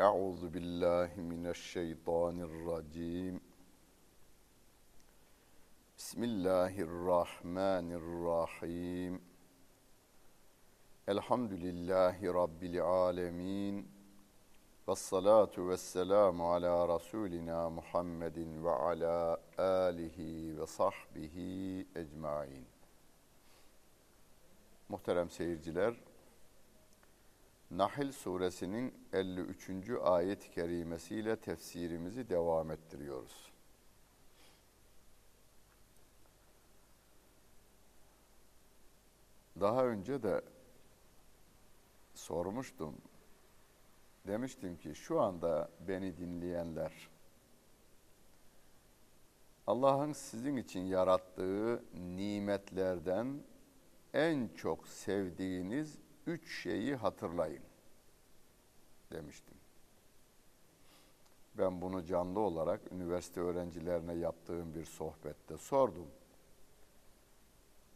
Euzu billahi mineşşeytanirracim. Bismillahirrahmanirrahim. Elhamdülillahi Rabbil alemin. Ve salatu ve selamu ala Resulina Muhammedin ve ala alihi ve sahbihi ecmain. Muhterem seyirciler, Nahl suresinin 53. ayet-i kerimesiyle tefsirimizi devam ettiriyoruz. Daha önce de sormuştum. Demiştim ki şu anda beni dinleyenler Allah'ın sizin için yarattığı nimetlerden en çok sevdiğiniz üç şeyi hatırlayın demiştim. Ben bunu canlı olarak üniversite öğrencilerine yaptığım bir sohbette sordum.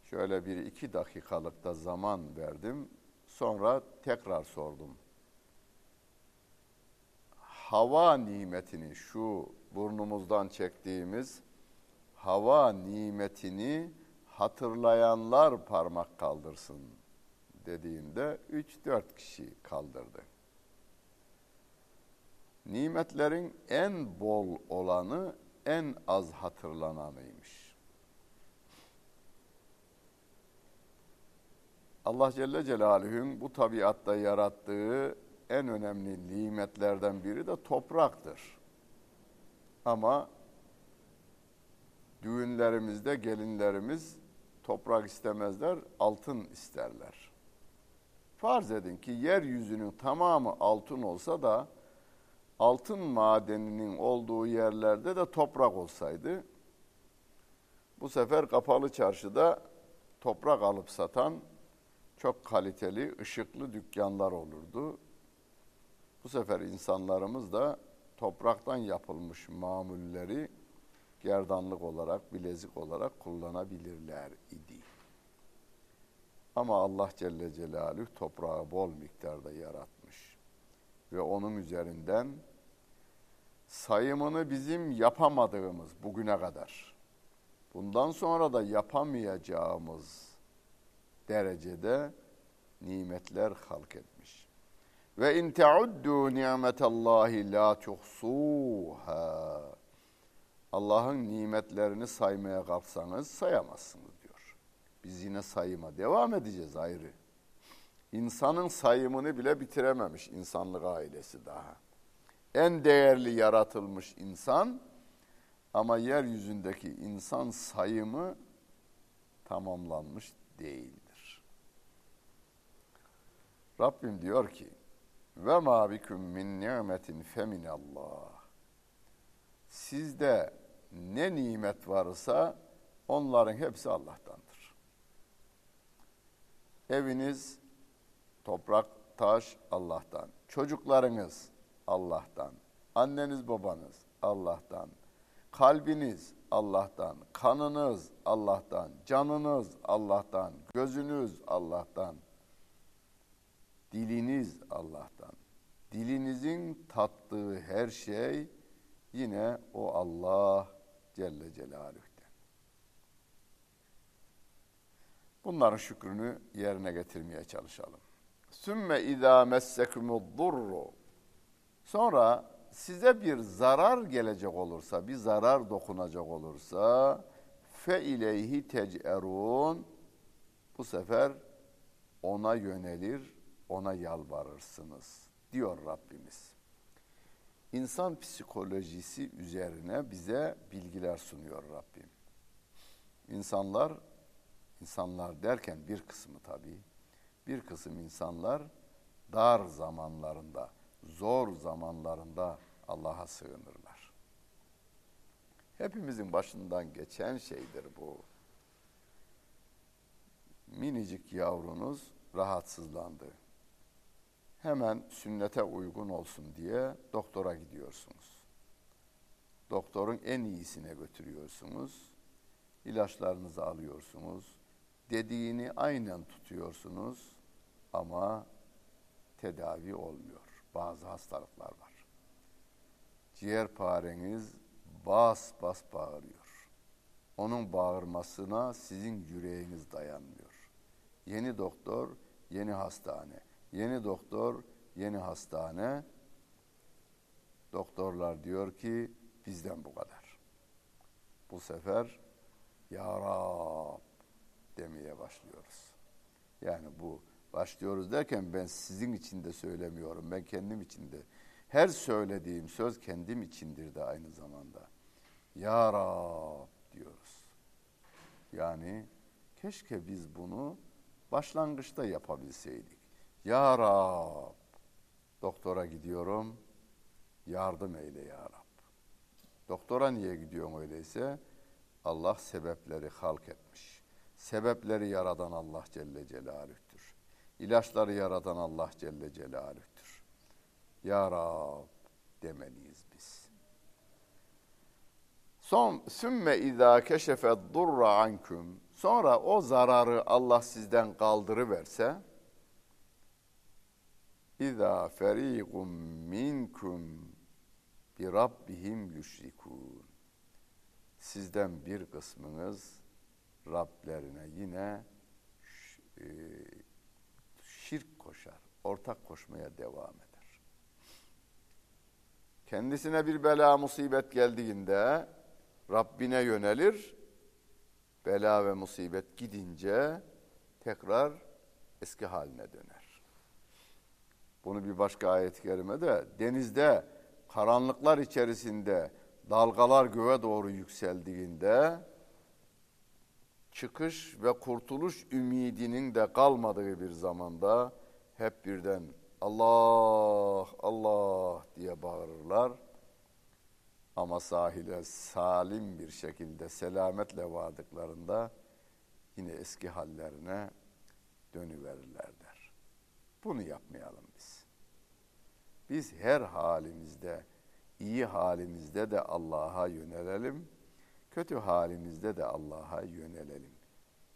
Şöyle bir iki dakikalıkta zaman verdim. Sonra tekrar sordum. Hava nimetini, şu burnumuzdan çektiğimiz hava nimetini hatırlayanlar parmak kaldırsın dediğimde 3-4 kişi kaldırdı. Nimetlerin en bol olanı en az hatırlananıymış. Allah Celle Celaluhu'nun bu tabiatta yarattığı en önemli nimetlerden biri de topraktır. Ama düğünlerimizde gelinlerimiz toprak istemezler, altın isterler. Farz edin ki yeryüzünün tamamı altın olsa da altın madeninin olduğu yerlerde de toprak olsaydı bu sefer kapalı çarşıda toprak alıp satan çok kaliteli, ışıklı dükkanlar olurdu. Bu sefer insanlarımız da topraktan yapılmış mamulleri gerdanlık olarak, bilezik olarak kullanabilirler idi. Ama Allah Celle Celaluhu toprağı bol miktarda yaratmış. Ve onun üzerinden sayımını bizim yapamadığımız bugüne kadar, bundan sonra da yapamayacağımız derecede nimetler halk etmiş. Ve in teuddu ni'metallahi la tuhsuha. Allah'ın nimetlerini saymaya kalksanız sayamazsınız. Biz yine sayıma devam edeceğiz ayrı. İnsanın sayımını bile bitirememiş insanlık ailesi daha. En değerli yaratılmış insan ama yeryüzündeki insan sayımı tamamlanmış değildir. Rabbim diyor ki ve ma bikum min ni'metin feminallah. Sizde ne nimet varsa onların hepsi Allah'tandır. Eviniz, toprak, taş Allah'tan. Çocuklarınız Allah'tan. Anneniz, babanız Allah'tan. Kalbiniz Allah'tan. Kanınız Allah'tan. Canınız Allah'tan. Gözünüz Allah'tan. Diliniz Allah'tan. Dilinizin tattığı her şey yine o Allah Celle Celaluhu'den. Bunların şükrünü yerine getirmeye çalışalım. Sümme izâ messekumu'd-durru. Sonra size bir zarar gelecek olursa, bir zarar dokunacak olursa fe ileyhi tec'erun. Bu sefer ona yönelir, ona yalvarırsınız diyor Rabbimiz. İnsan psikolojisi üzerine bize bilgiler sunuyor Rabbim. İnsanlar, insanlar derken bir kısmı tabii, bir kısım insanlar dar zamanlarında, zor zamanlarında Allah'a sığınırlar. Hepimizin başından geçen şeydir bu. Minicik yavrunuz rahatsızlandı. Hemen sünnete uygun olsun diye doktora gidiyorsunuz. Doktorun en iyisine götürüyorsunuz. İlaçlarınızı alıyorsunuz. Dediğini aynen tutuyorsunuz ama tedavi olmuyor. Bazı hastalıklar var. ciğerpareniz bas bas bağırıyor. Onun bağırmasına sizin yüreğiniz dayanmıyor. Yeni doktor, yeni hastane. Yeni doktor, yeni hastane. Doktorlar diyor ki bizden bu kadar. Bu sefer Ya Rab demeye başlıyoruz. Yani bu başlıyoruz derken ben sizin için de söylemiyorum. Ben kendim için de. Her söylediğim söz kendim içindir de aynı zamanda. Ya Rab diyoruz. Yani keşke biz bunu başlangıçta yapabilseydik. Ya Rab, doktora gidiyorum, yardım eyle ya Rab. Doktora niye gidiyorsun öyleyse? Allah sebepleri halk etmiş. Sebepleri yaradan Allah Celle Celaluh'tür. İlaçları yaradan Allah Celle Celaluh'tür. Ya Rab demeliyiz biz. Son sümme izâ keşefe durra ankum. Sonra o zararı Allah sizden kaldırıverse İzâ ferîgum minkum bi rabbihim yüşrikûn. Sizden bir kısmınız Rablerine yine e, şirk koşar, ortak koşmaya devam eder. Kendisine bir bela musibet geldiğinde Rabbine yönelir, bela ve musibet gidince tekrar eski haline döner. Bunu bir başka ayet-i kerimede denizde karanlıklar içerisinde dalgalar göğe doğru yükseldiğinde çıkış ve kurtuluş ümidinin de kalmadığı bir zamanda hep birden Allah Allah diye bağırırlar. Ama sahile salim bir şekilde selametle vardıklarında yine eski hallerine dönüverirler der. Bunu yapmayalım biz. Biz her halimizde, iyi halimizde de Allah'a yönelelim kötü halimizde de Allah'a yönelelim.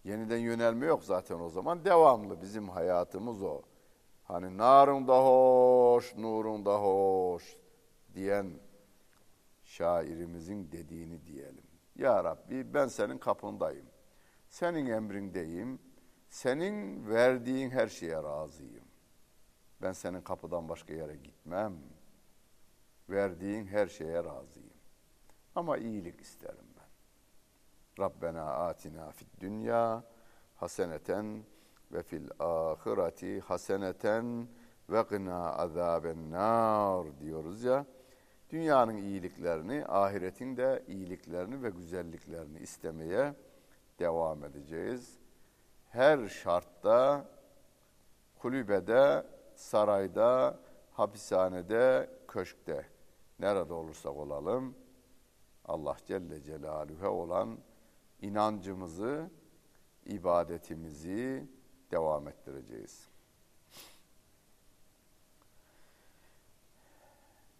Yeniden yönelme yok zaten o zaman. Devamlı bizim hayatımız o. Hani narın da hoş, nurun da hoş diyen şairimizin dediğini diyelim. Ya Rabbi ben senin kapındayım. Senin emrindeyim. Senin verdiğin her şeye razıyım. Ben senin kapıdan başka yere gitmem. Verdiğin her şeye razıyım. Ama iyilik isterim. Rabbena atina fid dünya haseneten ve fil ahireti haseneten ve gına azaben nar diyoruz ya. Dünyanın iyiliklerini, ahiretin de iyiliklerini ve güzelliklerini istemeye devam edeceğiz. Her şartta, kulübede, sarayda, hapishanede, köşkte, nerede olursak olalım, Allah Celle Celaluhu'ya olan inancımızı, ibadetimizi devam ettireceğiz.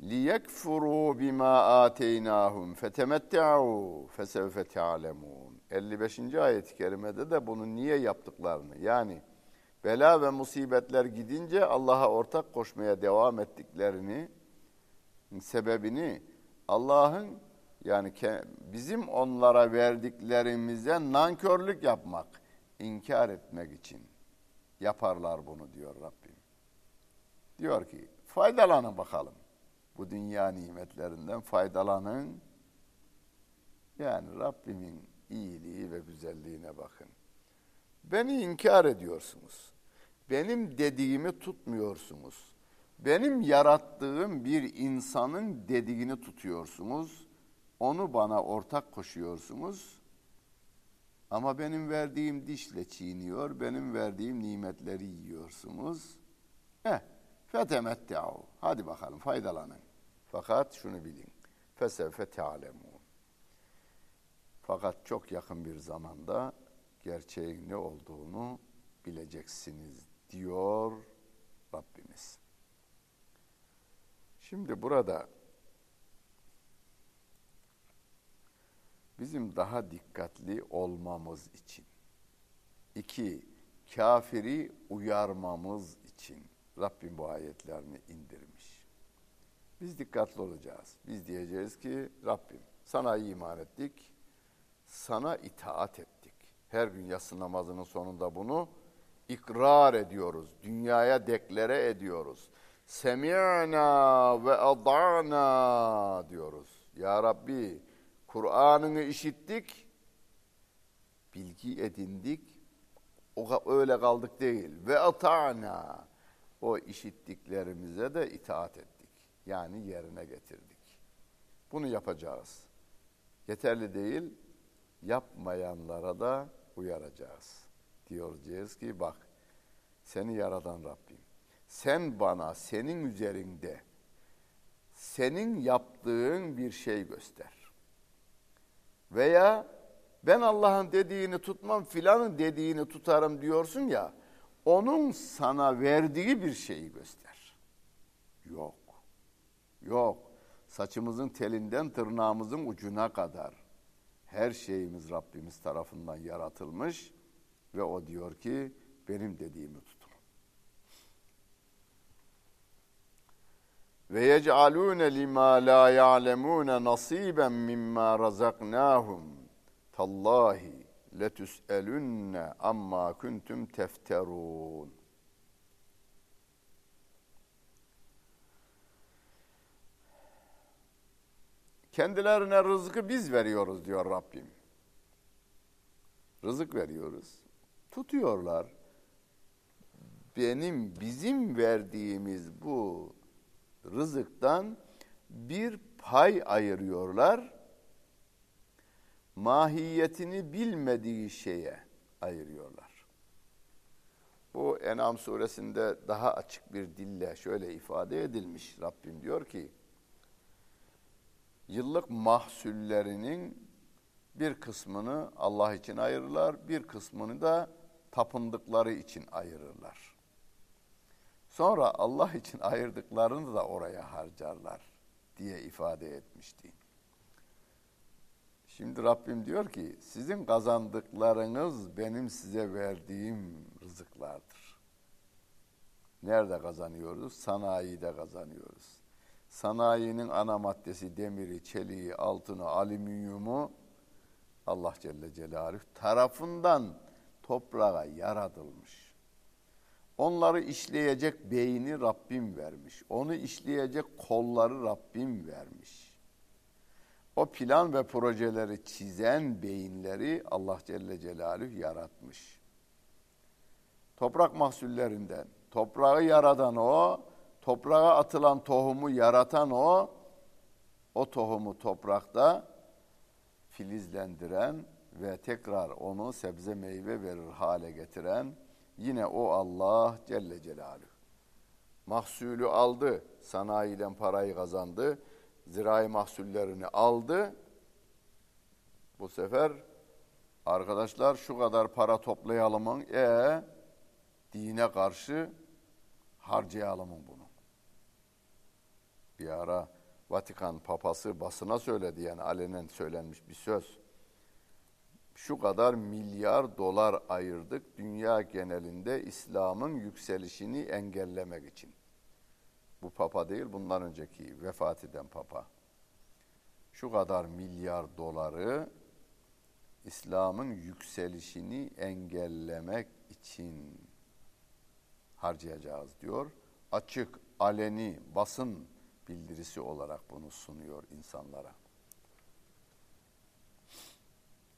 لِيَكْفُرُوا بِمَا آتَيْنَاهُمْ فَتَمَتَّعُوا فَسَوْفَ تَعْلَمُونَ 55. ayet-i kerimede de bunu niye yaptıklarını yani bela ve musibetler gidince Allah'a ortak koşmaya devam ettiklerini sebebini Allah'ın yani bizim onlara verdiklerimize nankörlük yapmak, inkar etmek için yaparlar bunu diyor Rabbim. Diyor ki faydalanın bakalım. Bu dünya nimetlerinden faydalanın. Yani Rabbimin iyiliği ve güzelliğine bakın. Beni inkar ediyorsunuz. Benim dediğimi tutmuyorsunuz. Benim yarattığım bir insanın dediğini tutuyorsunuz onu bana ortak koşuyorsunuz. Ama benim verdiğim dişle çiğniyor, benim verdiğim nimetleri yiyorsunuz. Eh, fetemette'u. Hadi bakalım faydalanın. Fakat şunu bilin. Fesevfe te'alemun. Fakat çok yakın bir zamanda gerçeğin ne olduğunu bileceksiniz diyor Rabbimiz. Şimdi burada bizim daha dikkatli olmamız için. İki, kafiri uyarmamız için Rabbim bu ayetlerini indirmiş. Biz dikkatli olacağız. Biz diyeceğiz ki Rabbim sana iman ettik, sana itaat ettik. Her gün yatsı namazının sonunda bunu ikrar ediyoruz. Dünyaya deklare ediyoruz. Semi'na ve ada'na diyoruz. Ya Rabbi Kur'an'ını işittik, bilgi edindik, o öyle kaldık değil. Ve ata'na o işittiklerimize de itaat ettik. Yani yerine getirdik. Bunu yapacağız. Yeterli değil, yapmayanlara da uyaracağız. Diyoruz ki bak seni yaradan Rabbim. Sen bana senin üzerinde senin yaptığın bir şey göster. Veya ben Allah'ın dediğini tutmam filanın dediğini tutarım diyorsun ya onun sana verdiği bir şeyi göster. Yok. Yok. Saçımızın telinden tırnağımızın ucuna kadar her şeyimiz Rabbimiz tarafından yaratılmış ve o diyor ki benim dediğimi tutun. Ve yec'alûne limâ lâ ya'lemûne nasîben mimmâ razaknâhum. Tallahi letüs'elünne amma kuntum tefterûn. Kendilerine rızkı biz veriyoruz diyor Rabbim. Rızık veriyoruz. Tutuyorlar. Benim, bizim verdiğimiz bu rızıktan bir pay ayırıyorlar. Mahiyetini bilmediği şeye ayırıyorlar. Bu En'am suresinde daha açık bir dille şöyle ifade edilmiş. Rabbim diyor ki, yıllık mahsullerinin bir kısmını Allah için ayırırlar, bir kısmını da tapındıkları için ayırırlar. Sonra Allah için ayırdıklarını da oraya harcarlar diye ifade etmişti. Şimdi Rabbim diyor ki sizin kazandıklarınız benim size verdiğim rızıklardır. Nerede kazanıyoruz? Sanayide kazanıyoruz. Sanayinin ana maddesi demiri, çeliği, altını, alüminyumu Allah Celle Celaluhu tarafından toprağa yaratılmış. Onları işleyecek beyni Rabbim vermiş. Onu işleyecek kolları Rabbim vermiş. O plan ve projeleri çizen beyinleri Allah Celle Celaluhu yaratmış. Toprak mahsullerinden, toprağı yaradan o, toprağa atılan tohumu yaratan o, o tohumu toprakta filizlendiren ve tekrar onu sebze meyve verir hale getiren yine o Allah Celle Celaluhu. Mahsulü aldı, sanayiden parayı kazandı, zirai mahsullerini aldı. Bu sefer arkadaşlar şu kadar para toplayalımın, e dine karşı harcayalımın bunu. Bir ara Vatikan papası basına söyledi yani alenen söylenmiş bir söz. Şu kadar milyar dolar ayırdık dünya genelinde İslam'ın yükselişini engellemek için. Bu papa değil bundan önceki vefat eden papa. Şu kadar milyar doları İslam'ın yükselişini engellemek için harcayacağız diyor. Açık, aleni, basın bildirisi olarak bunu sunuyor insanlara.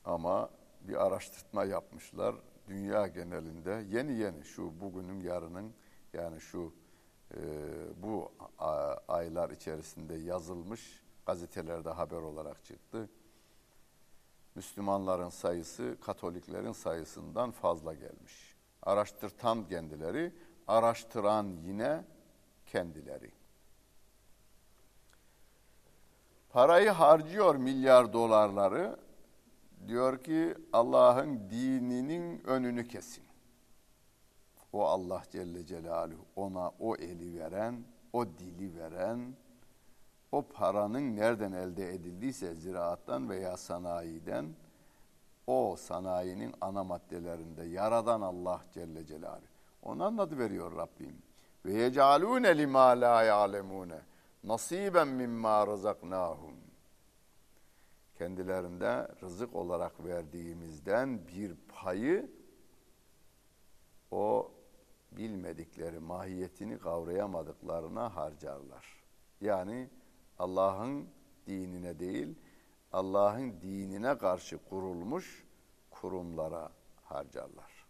Ama bir araştırma yapmışlar dünya genelinde yeni yeni şu bugünün yarının yani şu e, bu aylar içerisinde yazılmış gazetelerde haber olarak çıktı. Müslümanların sayısı Katoliklerin sayısından fazla gelmiş. Araştırtan kendileri, araştıran yine kendileri. Parayı harcıyor milyar dolarları. Diyor ki Allah'ın dininin önünü kesin. O Allah Celle Celaluhu ona o eli veren, o dili veren, o paranın nereden elde edildiyse ziraattan veya sanayiden o sanayinin ana maddelerinde yaradan Allah Celle Celaluhu. Onun adı veriyor Rabbim. Ve yecalune lima la ya'lemune. nasiben mimma razaknahum. Kendilerinde rızık olarak verdiğimizden bir payı o bilmedikleri mahiyetini kavrayamadıklarına harcarlar. Yani Allah'ın dinine değil, Allah'ın dinine karşı kurulmuş kurumlara harcarlar.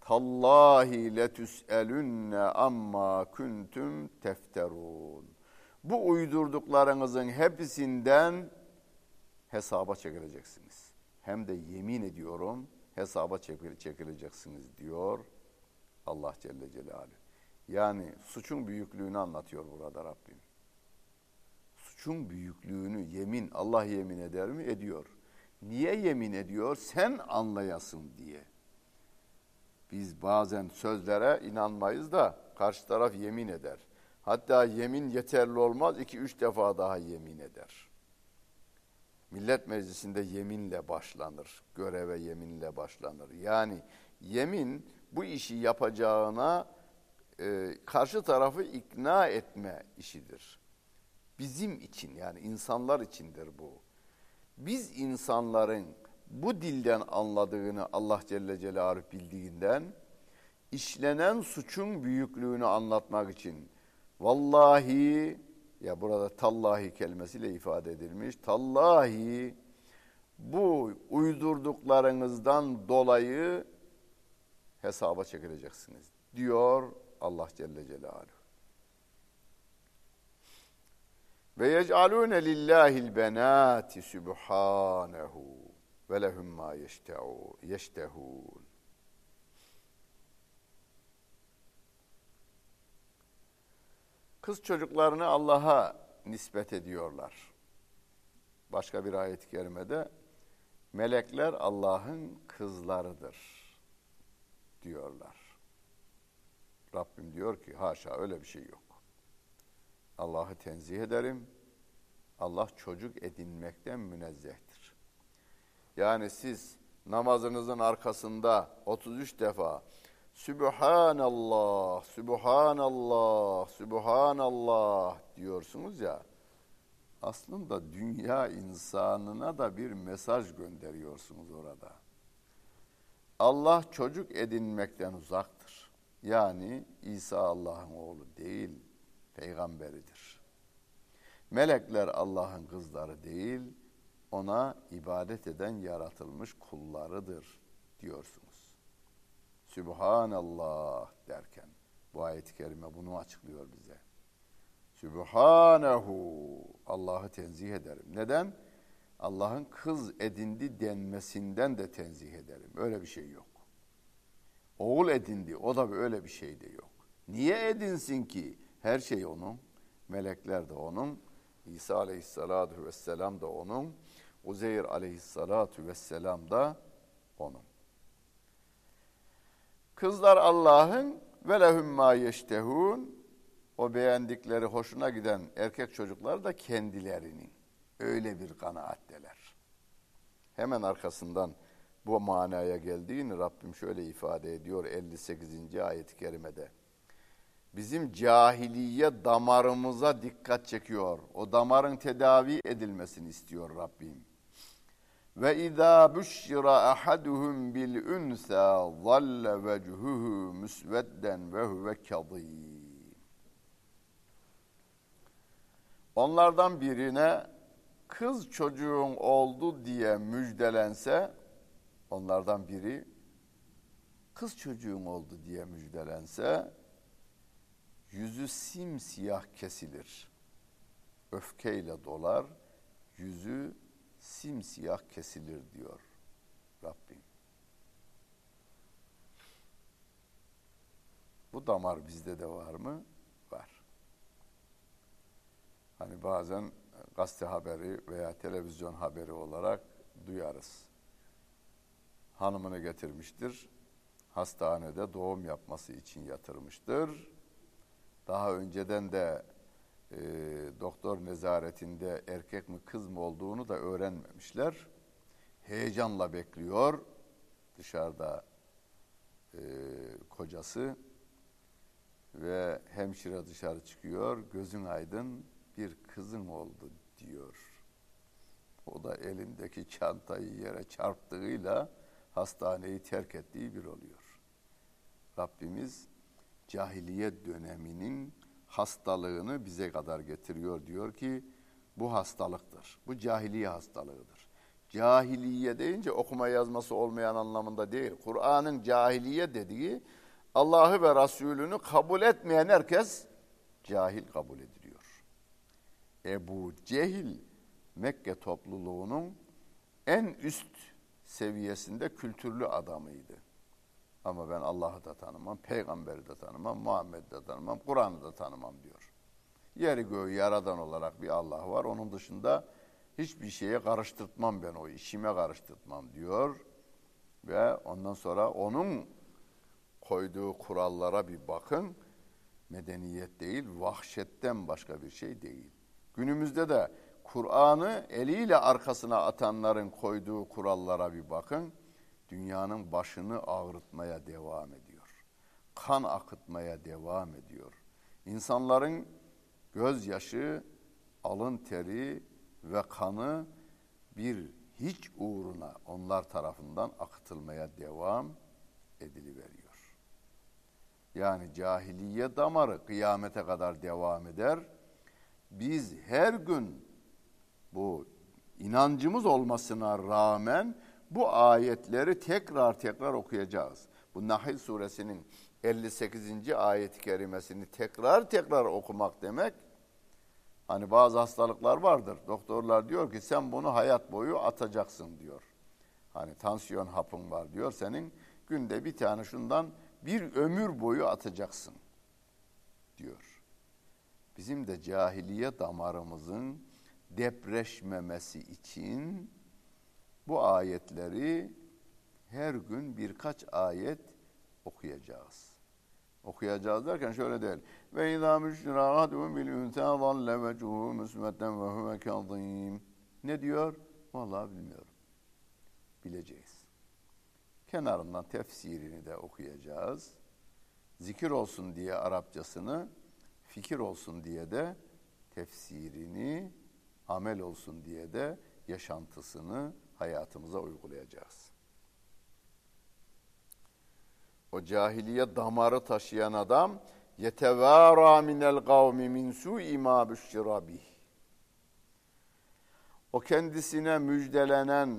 Tallahi letüselünne amma kuntum tefterun. Bu uydurduklarınızın hepsinden hesaba çekileceksiniz. Hem de yemin ediyorum hesaba çekileceksiniz diyor Allah Celle Celaluhu. Yani suçun büyüklüğünü anlatıyor burada Rabbim. Suçun büyüklüğünü yemin, Allah yemin eder mi? Ediyor. Niye yemin ediyor? Sen anlayasın diye. Biz bazen sözlere inanmayız da karşı taraf yemin eder. Hatta yemin yeterli olmaz, iki üç defa daha yemin eder. Millet Meclisi'nde yeminle başlanır, göreve yeminle başlanır. Yani yemin bu işi yapacağına e, karşı tarafı ikna etme işidir. Bizim için yani insanlar içindir bu. Biz insanların bu dilden anladığını Allah Celle Celaluhu bildiğinden işlenen suçun büyüklüğünü anlatmak için vallahi ya burada tallahi kelimesiyle ifade edilmiş. Tallahi bu uydurduklarınızdan dolayı hesaba çekileceksiniz diyor Allah Celle Celaluhu. Ve yec'alûne lillâhil benâti sübhânehu ve lehum mâ yeştehûn. Kız çocuklarını Allah'a nispet ediyorlar. Başka bir ayet-i kerimede melekler Allah'ın kızlarıdır diyorlar. Rabbim diyor ki haşa öyle bir şey yok. Allah'ı tenzih ederim. Allah çocuk edinmekten münezzehtir. Yani siz namazınızın arkasında 33 defa Sübhanallah, Sübhanallah, Sübhanallah diyorsunuz ya. Aslında dünya insanına da bir mesaj gönderiyorsunuz orada. Allah çocuk edinmekten uzaktır. Yani İsa Allah'ın oğlu değil, peygamberidir. Melekler Allah'ın kızları değil, ona ibadet eden yaratılmış kullarıdır diyorsunuz. Sübhanallah derken bu ayet-i kerime bunu açıklıyor bize. Sübhanehu Allah'ı tenzih ederim. Neden? Allah'ın kız edindi denmesinden de tenzih ederim. Öyle bir şey yok. Oğul edindi o da öyle bir şey de yok. Niye edinsin ki? Her şey onun. Melekler de onun. İsa aleyhissalatu vesselam da onun. Uzeyr aleyhissalatu vesselam da onun. Kızlar Allah'ın ve lehum ma yeştehun o beğendikleri hoşuna giden erkek çocuklar da kendilerinin öyle bir kanaatteler. Hemen arkasından bu manaya geldiğini Rabbim şöyle ifade ediyor 58. ayet-i kerimede. Bizim cahiliye damarımıza dikkat çekiyor. O damarın tedavi edilmesini istiyor Rabbim. Ve izâ büşşira ahaduhum bil unsa zalle vechuhu musvedden ve huve kadîm. Onlardan birine kız çocuğun oldu diye müjdelense onlardan biri kız çocuğun oldu diye müjdelense yüzü simsiyah kesilir. Öfkeyle dolar, yüzü simsiyah kesilir diyor Rabbim. Bu damar bizde de var mı? Var. Hani bazen gazete haberi veya televizyon haberi olarak duyarız. Hanımını getirmiştir. Hastanede doğum yapması için yatırmıştır. Daha önceden de e, doktor nezaretinde erkek mi kız mı olduğunu da öğrenmemişler. Heyecanla bekliyor dışarıda e, kocası. ve hemşire dışarı çıkıyor. Gözün aydın bir kızın oldu diyor. O da elindeki çantayı yere çarptığıyla hastaneyi terk ettiği bir oluyor. Rabbimiz cahiliye döneminin hastalığını bize kadar getiriyor. Diyor ki bu hastalıktır. Bu cahiliye hastalığıdır. Cahiliye deyince okuma yazması olmayan anlamında değil. Kur'an'ın cahiliye dediği Allah'ı ve Resulünü kabul etmeyen herkes cahil kabul ediliyor. Ebu Cehil Mekke topluluğunun en üst seviyesinde kültürlü adamıydı. Ama ben Allah'ı da tanımam, peygamberi de tanımam, Muhammed'i de tanımam, Kur'an'ı da tanımam diyor. Yeri göğü yaradan olarak bir Allah var. Onun dışında hiçbir şeye karıştırtmam ben o işime karıştırtmam diyor. Ve ondan sonra onun koyduğu kurallara bir bakın. Medeniyet değil, vahşetten başka bir şey değil. Günümüzde de Kur'an'ı eliyle arkasına atanların koyduğu kurallara bir bakın. Dünyanın başını ağrıtmaya devam ediyor. Kan akıtmaya devam ediyor. İnsanların gözyaşı, alın teri ve kanı bir hiç uğruna onlar tarafından akıtılmaya devam ediliveriyor. Yani cahiliye damarı kıyamete kadar devam eder. Biz her gün bu inancımız olmasına rağmen bu ayetleri tekrar tekrar okuyacağız. Bu Nahl suresinin 58. ayet-i kerimesini tekrar tekrar okumak demek hani bazı hastalıklar vardır. Doktorlar diyor ki sen bunu hayat boyu atacaksın diyor. Hani tansiyon hapın var diyor senin günde bir tane şundan bir ömür boyu atacaksın diyor. Bizim de cahiliye damarımızın depreşmemesi için bu ayetleri her gün birkaç ayet okuyacağız. Okuyacağız derken şöyle değil. Ve izâ müşrâ ahaduhum bil üntâ zalle vecuhu müsmeten ve huve. Ne diyor? Vallahi bilmiyorum. Bileceğiz. Kenarından tefsirini de okuyacağız. Zikir olsun diye Arapçasını, fikir olsun diye de tefsirini, amel olsun diye de yaşantısını hayatımıza uygulayacağız. O cahiliye damarı taşıyan adam yetevârâ minel gavmi min su'i mâ büşşirâ bih. O kendisine müjdelenen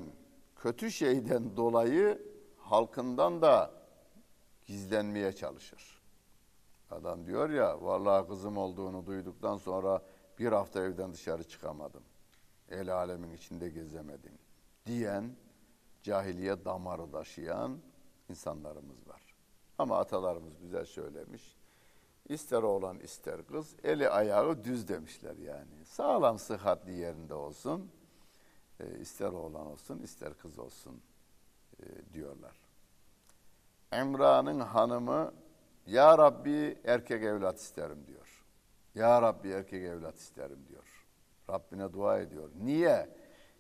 kötü şeyden dolayı halkından da gizlenmeye çalışır. Adam diyor ya, vallahi kızım olduğunu duyduktan sonra bir hafta evden dışarı çıkamadım. El alemin içinde gezemedim diyen, cahiliye damarı taşıyan insanlarımız var. Ama atalarımız güzel söylemiş. İster oğlan ister kız, eli ayağı düz demişler yani. Sağlam sıhhatli yerinde olsun, e, ister oğlan olsun ister kız olsun e, diyorlar. Emra'nın hanımı, Ya Rabbi erkek evlat isterim diyor. Ya Rabbi erkek evlat isterim diyor. Rabbine dua ediyor. Niye?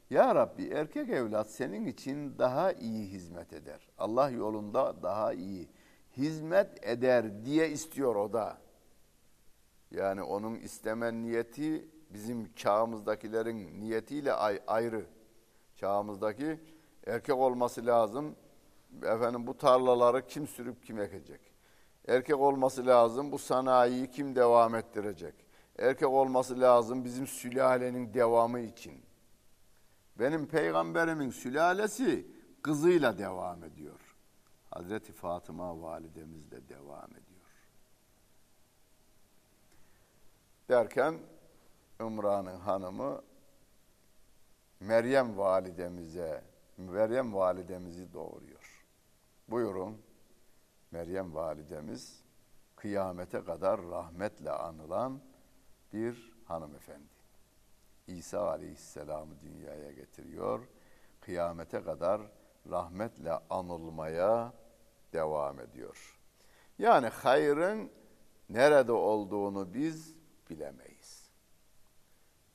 Ya Rabbi erkek evlat senin için daha iyi hizmet eder. Allah yolunda daha iyi hizmet eder diye istiyor o da. Yani onun istemen niyeti bizim çağımızdakilerin niyetiyle ayrı. Çağımızdaki erkek olması lazım. Efendim bu tarlaları kim sürüp kim ekecek? Erkek olması lazım. Bu sanayiyi kim devam ettirecek? Erkek olması lazım bizim sülalenin devamı için. Benim peygamberimin sülalesi kızıyla devam ediyor. Hazreti Fatıma validemiz de devam ediyor. Derken Ümran'ın hanımı Meryem validemize, Meryem validemizi doğuruyor. Buyurun, Meryem validemiz kıyamete kadar rahmetle anılan bir hanımefendi. İsa aleyhisselamı dünyaya getiriyor. Kıyamete kadar rahmetle anılmaya devam ediyor. Yani hayrın nerede olduğunu biz bilemeyiz.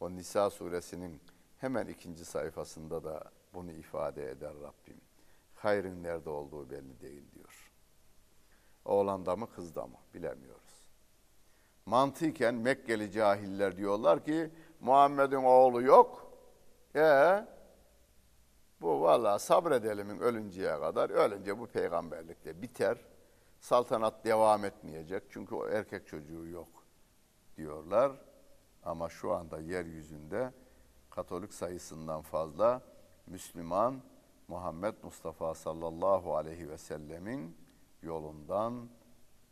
O Nisa suresinin hemen ikinci sayfasında da bunu ifade eder Rabbim. Hayrın nerede olduğu belli değil diyor. Oğlanda mı kızda mı bilemiyoruz. mantıken Mekkeli cahiller diyorlar ki Muhammed'in oğlu yok. E bu valla sabredelimin ölünceye kadar ölünce bu peygamberlik de biter. Saltanat devam etmeyecek çünkü o erkek çocuğu yok diyorlar. Ama şu anda yeryüzünde Katolik sayısından fazla Müslüman Muhammed Mustafa sallallahu aleyhi ve sellemin yolundan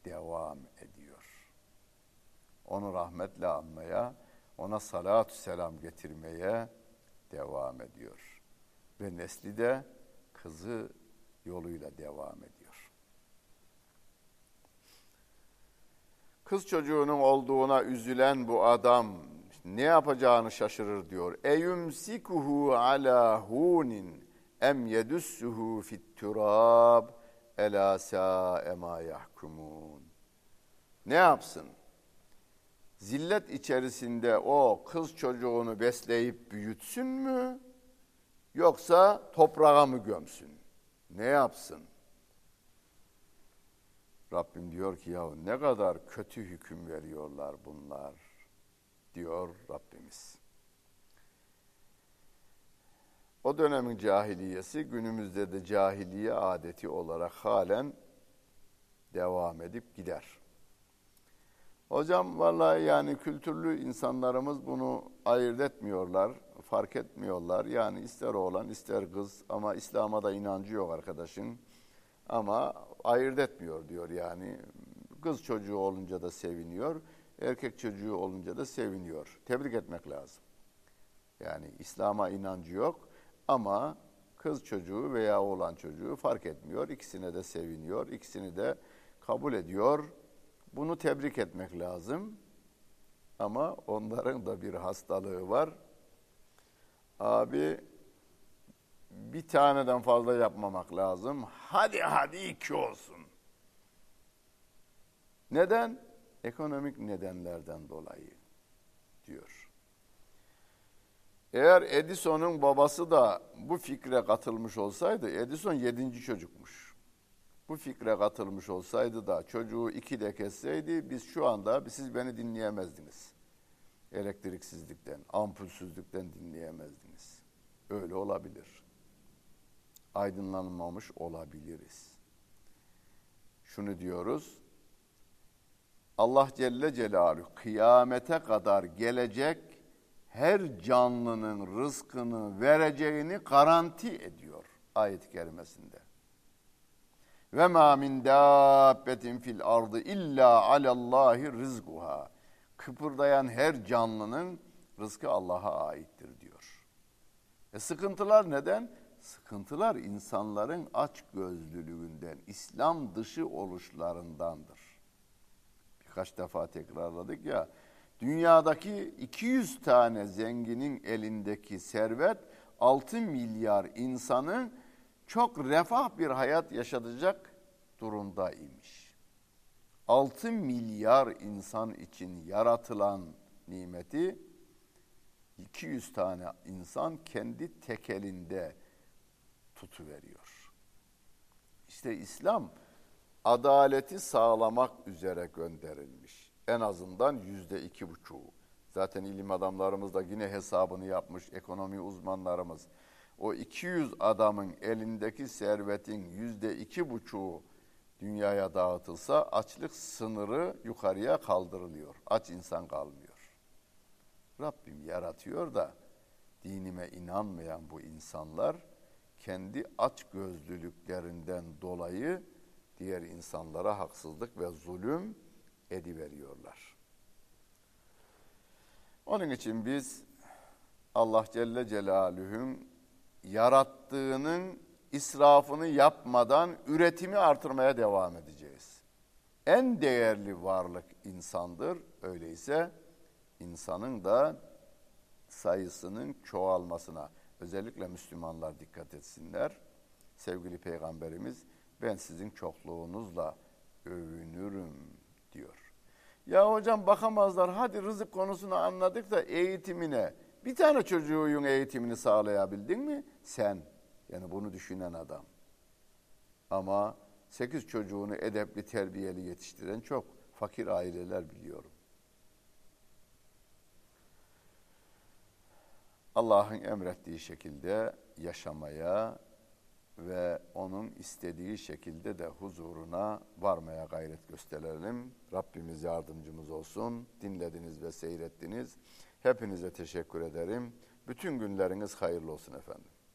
devam ediyor. Onu rahmetle anmaya, ona salatü selam getirmeye devam ediyor. Ve nesli de kızı yoluyla devam ediyor. Kız çocuğunun olduğuna üzülen bu adam ne yapacağını şaşırır diyor. Eyumsikuhu ala hunin em yedussuhu fit turab ela sa'e ma yahkumun. Ne yapsın? Zillet içerisinde o kız çocuğunu besleyip büyütsün mü? Yoksa toprağa mı gömsün? Ne yapsın? Rabbim diyor ki ya ne kadar kötü hüküm veriyorlar bunlar diyor Rabbimiz. O dönemin cahiliyesi günümüzde de cahiliye adeti olarak halen devam edip gider. Hocam vallahi yani kültürlü insanlarımız bunu ayırt etmiyorlar, fark etmiyorlar. Yani ister oğlan ister kız ama İslam'a da inancı yok arkadaşın. Ama ayırt etmiyor diyor yani. Kız çocuğu olunca da seviniyor, erkek çocuğu olunca da seviniyor. Tebrik etmek lazım. Yani İslam'a inancı yok ama kız çocuğu veya oğlan çocuğu fark etmiyor. İkisine de seviniyor, ikisini de kabul ediyor. Bunu tebrik etmek lazım. Ama onların da bir hastalığı var. Abi bir taneden fazla yapmamak lazım. Hadi hadi iki olsun. Neden? Ekonomik nedenlerden dolayı diyor. Eğer Edison'un babası da bu fikre katılmış olsaydı, Edison yedinci çocukmuş. Bu fikre katılmış olsaydı da çocuğu iki de kesseydi biz şu anda siz beni dinleyemezdiniz. Elektriksizlikten, ampulsüzlükten dinleyemezdiniz. Öyle olabilir. Aydınlanmamış olabiliriz. Şunu diyoruz, Allah Celle Celaluhu kıyamete kadar gelecek her canlının rızkını vereceğini garanti ediyor ayet-i kerimesinde. Ve ma min dabbetin fil ardı illa alallahi rizquha. Kıpırdayan her canlının rızkı Allah'a aittir diyor. E sıkıntılar neden? Sıkıntılar insanların aç gözlülüğünden, İslam dışı oluşlarındandır birkaç defa tekrarladık ya. Dünyadaki 200 tane zenginin elindeki servet 6 milyar insanın çok refah bir hayat yaşatacak durumda imiş. 6 milyar insan için yaratılan nimeti 200 tane insan kendi tekelinde tutuveriyor. İşte İslam adaleti sağlamak üzere gönderilmiş. En azından yüzde iki buçuğu. Zaten ilim adamlarımız da yine hesabını yapmış, ekonomi uzmanlarımız. O 200 adamın elindeki servetin yüzde iki buçuğu dünyaya dağıtılsa açlık sınırı yukarıya kaldırılıyor. Aç insan kalmıyor. Rabbim yaratıyor da dinime inanmayan bu insanlar kendi aç gözlülüklerinden dolayı diğer insanlara haksızlık ve zulüm ediveriyorlar. Onun için biz Allah Celle Celaluhu'nun yarattığının israfını yapmadan üretimi artırmaya devam edeceğiz. En değerli varlık insandır. Öyleyse insanın da sayısının çoğalmasına özellikle Müslümanlar dikkat etsinler. Sevgili Peygamberimiz ben sizin çokluğunuzla övünürüm diyor. Ya hocam bakamazlar hadi rızık konusunu anladık da eğitimine bir tane çocuğun eğitimini sağlayabildin mi? Sen. Yani bunu düşünen adam. Ama sekiz çocuğunu edepli, terbiyeli yetiştiren çok fakir aileler biliyorum. Allah'ın emrettiği şekilde yaşamaya ve onun istediği şekilde de huzuruna varmaya gayret gösterelim. Rabbimiz yardımcımız olsun. Dinlediniz ve seyrettiniz. Hepinize teşekkür ederim. Bütün günleriniz hayırlı olsun efendim.